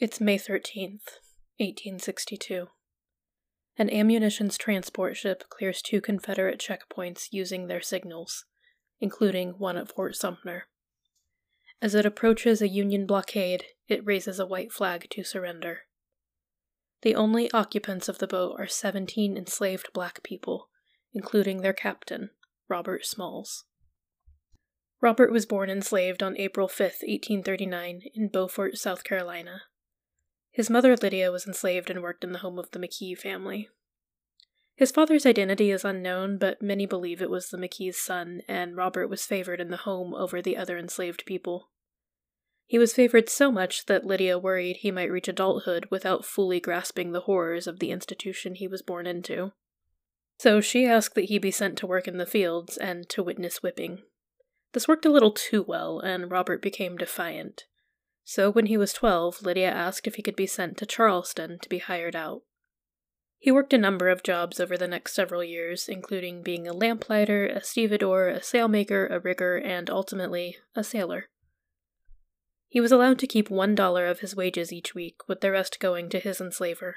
It's May 13th, 1862. An ammunitions transport ship clears two Confederate checkpoints using their signals, including one at Fort Sumter. As it approaches a Union blockade, it raises a white flag to surrender. The only occupants of the boat are 17 enslaved black people, including their captain, Robert Smalls. Robert was born enslaved on April 5, 1839, in Beaufort, South Carolina. His mother Lydia was enslaved and worked in the home of the McKee family. His father's identity is unknown, but many believe it was the McKee's son, and Robert was favored in the home over the other enslaved people. He was favored so much that Lydia worried he might reach adulthood without fully grasping the horrors of the institution he was born into. So she asked that he be sent to work in the fields and to witness whipping. This worked a little too well, and Robert became defiant. So when he was twelve, Lydia asked if he could be sent to Charleston to be hired out. He worked a number of jobs over the next several years, including being a lamplighter, a stevedore, a sailmaker, a rigger, and ultimately, a sailor. He was allowed to keep one dollar of his wages each week, with the rest going to his enslaver.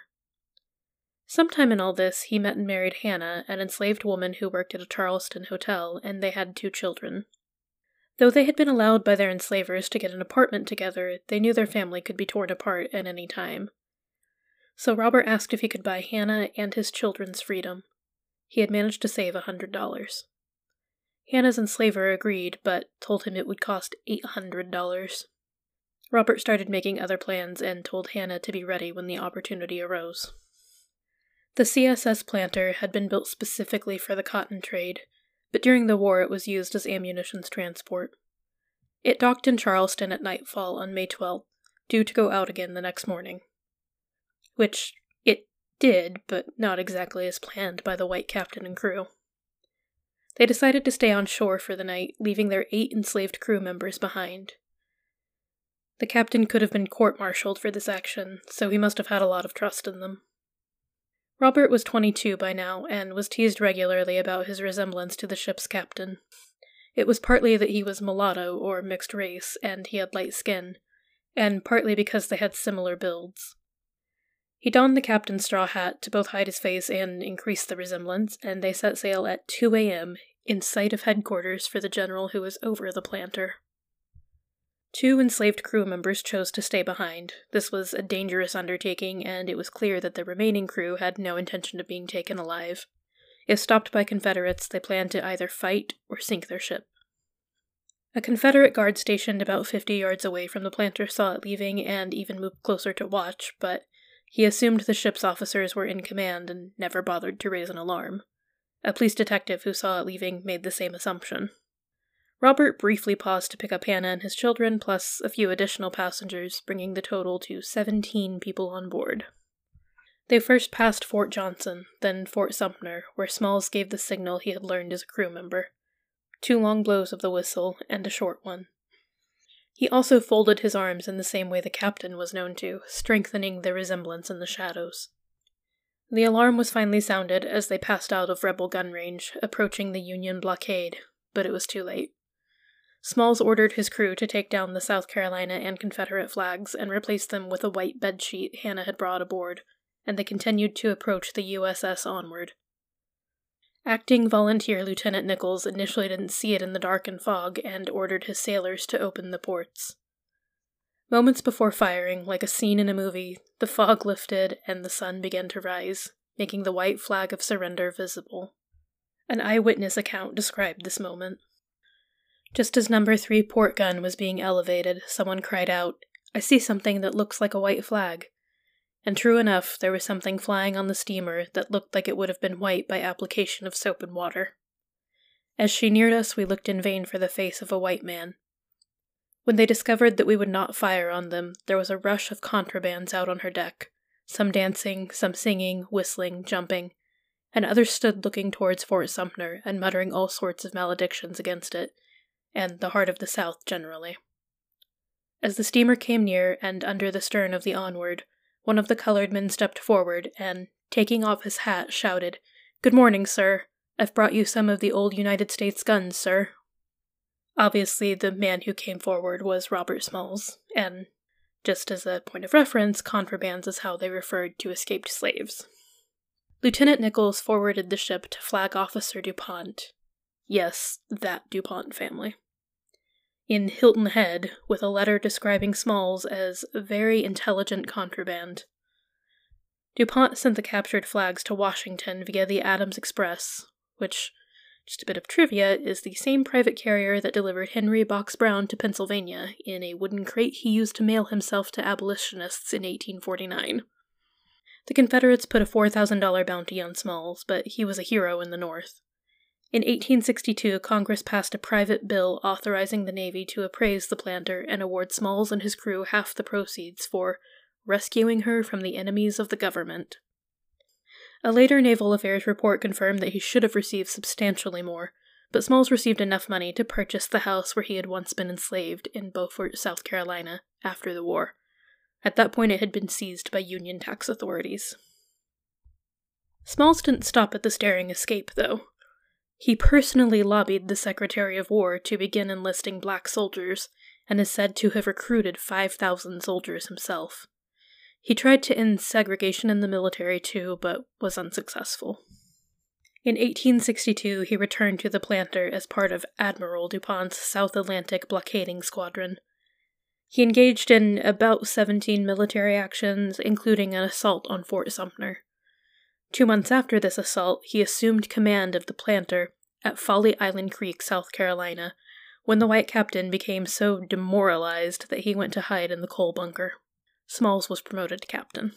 Sometime in all this, he met and married Hannah, an enslaved woman who worked at a Charleston hotel, and they had two children. Though they had been allowed by their enslavers to get an apartment together, they knew their family could be torn apart at any time. So Robert asked if he could buy Hannah and his children's freedom. He had managed to save a hundred dollars. Hannah's enslaver agreed, but told him it would cost eight hundred dollars. Robert started making other plans and told Hannah to be ready when the opportunity arose. The CSS Planter had been built specifically for the cotton trade, but during the war it was used as ammunitions transport. It docked in Charleston at nightfall on May 12th, due to go out again the next morning. Which it did, but not exactly as planned by the white captain and crew. They decided to stay on shore for the night, leaving their eight enslaved crew members behind. The captain could have been court martialed for this action, so he must have had a lot of trust in them. Robert was 22 by now and was teased regularly about his resemblance to the ship's captain. It was partly that he was mulatto or mixed race and he had light skin, and partly because they had similar builds. He donned the captain's straw hat to both hide his face and increase the resemblance, and they set sail at 2 a.m. in sight of headquarters for the general who was over the planter. Two enslaved crew members chose to stay behind. This was a dangerous undertaking, and it was clear that the remaining crew had no intention of being taken alive. If stopped by Confederates, they planned to either fight or sink their ship. A Confederate guard stationed about 50 yards away from the planter saw it leaving and even moved closer to watch, but he assumed the ship's officers were in command and never bothered to raise an alarm. A police detective who saw it leaving made the same assumption. Robert briefly paused to pick up Hannah and his children, plus a few additional passengers, bringing the total to 17 people on board. They first passed Fort Johnson, then Fort Sumter, where Smalls gave the signal he had learned as a crew member two long blows of the whistle and a short one. He also folded his arms in the same way the captain was known to, strengthening the resemblance in the shadows. The alarm was finally sounded as they passed out of rebel gun range, approaching the Union blockade, but it was too late. Smalls ordered his crew to take down the South Carolina and Confederate flags and replace them with a white bedsheet Hannah had brought aboard, and they continued to approach the USS Onward. Acting Volunteer Lieutenant Nickels initially didn't see it in the dark and fog and ordered his sailors to open the ports. Moments before firing, like a scene in a movie, the fog lifted and the sun began to rise, making the white flag of surrender visible. An eyewitness account described this moment. Just as number three port gun was being elevated, someone cried out, I see something that looks like a white flag. And true enough, there was something flying on the steamer that looked like it would have been white by application of soap and water. As she neared us, we looked in vain for the face of a white man. When they discovered that we would not fire on them, there was a rush of contrabands out on her deck, some dancing, some singing, whistling, jumping, and others stood looking towards Fort Sumter and muttering all sorts of maledictions against it, and the heart of the South generally. As the steamer came near and under the stern of the Onward, one of the colored men stepped forward and, taking off his hat, shouted, Good morning, sir. I've brought you some of the old United States guns, sir. Obviously, the man who came forward was Robert Smalls, and Just as a point of reference, contrabands is how they referred to escaped slaves. Lieutenant Nickels forwarded the ship to Flag Officer DuPont. Yes, that DuPont family. In Hilton Head, with a letter describing Smalls as very intelligent contraband. DuPont sent the captured flags to Washington via the Adams Express, which, just a bit of trivia, is the same private carrier that delivered Henry Box Brown to Pennsylvania in a wooden crate he used to mail himself to abolitionists in 1849. The Confederates put a $4,000 bounty on Smalls, but he was a hero in the North. In 1862, Congress passed a private bill authorizing the Navy to appraise the planter and award Smalls and his crew half the proceeds for rescuing her from the enemies of the government. A later Naval Affairs report confirmed that he should have received substantially more, but Smalls received enough money to purchase the house where he had once been enslaved in Beaufort, South Carolina, after the war. At that point, it had been seized by Union tax authorities. Smalls didn't stop at the staring escape, though. He personally lobbied the Secretary of War to begin enlisting black soldiers, and is said to have recruited 5,000 soldiers himself. He tried to end segregation in the military too, but was unsuccessful. In 1862, he returned to the planter as part of Admiral DuPont's South Atlantic blockading squadron. He engaged in about 17 military actions, including an assault on Fort Sumter. Two months after this assault, he assumed command of the planter at Folly Island Creek, South Carolina, when the white captain became so demoralized that he went to hide in the coal bunker. Smalls was promoted to captain.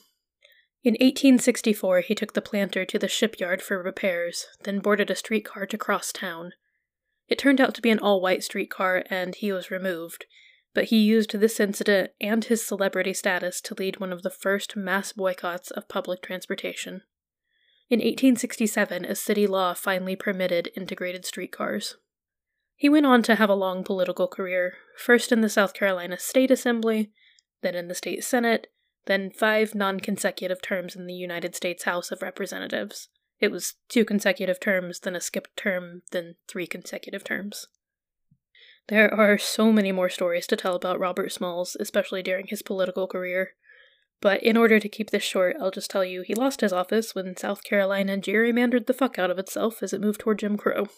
In 1864, he took the planter to the shipyard for repairs, then boarded a streetcar to cross town. It turned out to be an all white streetcar, and he was removed, but he used this incident and his celebrity status to lead one of the first mass boycotts of public transportation. In 1867, a city law finally permitted integrated streetcars. He went on to have a long political career, first in the South Carolina State Assembly, then in the State Senate, then five non consecutive terms in the United States House of Representatives. It was two consecutive terms, then a skipped term, then three consecutive terms. There are so many more stories to tell about Robert Smalls, especially during his political career. But in order to keep this short, I'll just tell you he lost his office when South Carolina gerrymandered the fuck out of itself as it moved toward Jim Crow.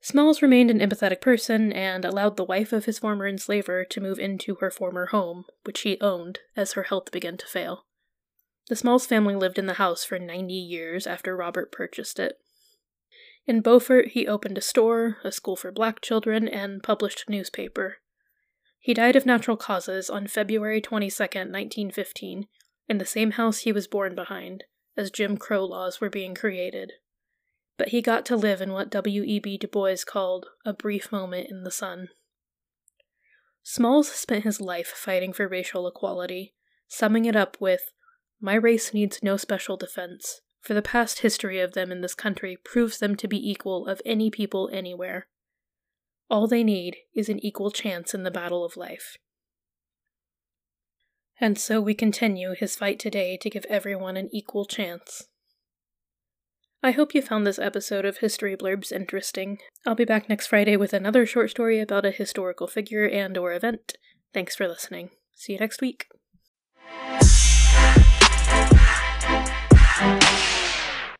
Smalls remained an empathetic person and allowed the wife of his former enslaver to move into her former home, which he owned, as her health began to fail. The Smalls family lived in the house for 90 years after Robert purchased it. In Beaufort, he opened a store, a school for black children, and published a newspaper. He died of natural causes on February 22, 1915, in the same house he was born behind, as Jim Crow laws were being created. But he got to live in what W.E.B. Du Bois called a brief moment in the sun. Smalls spent his life fighting for racial equality, summing it up with My race needs no special defense, for the past history of them in this country proves them to be equal of any people anywhere. All they need is an equal chance in the battle of life. And so we continue his fight today to give everyone an equal chance. I hope you found this episode of History Blurbs interesting. I'll be back next Friday with another short story about a historical figure and or event. Thanks for listening. See you next week.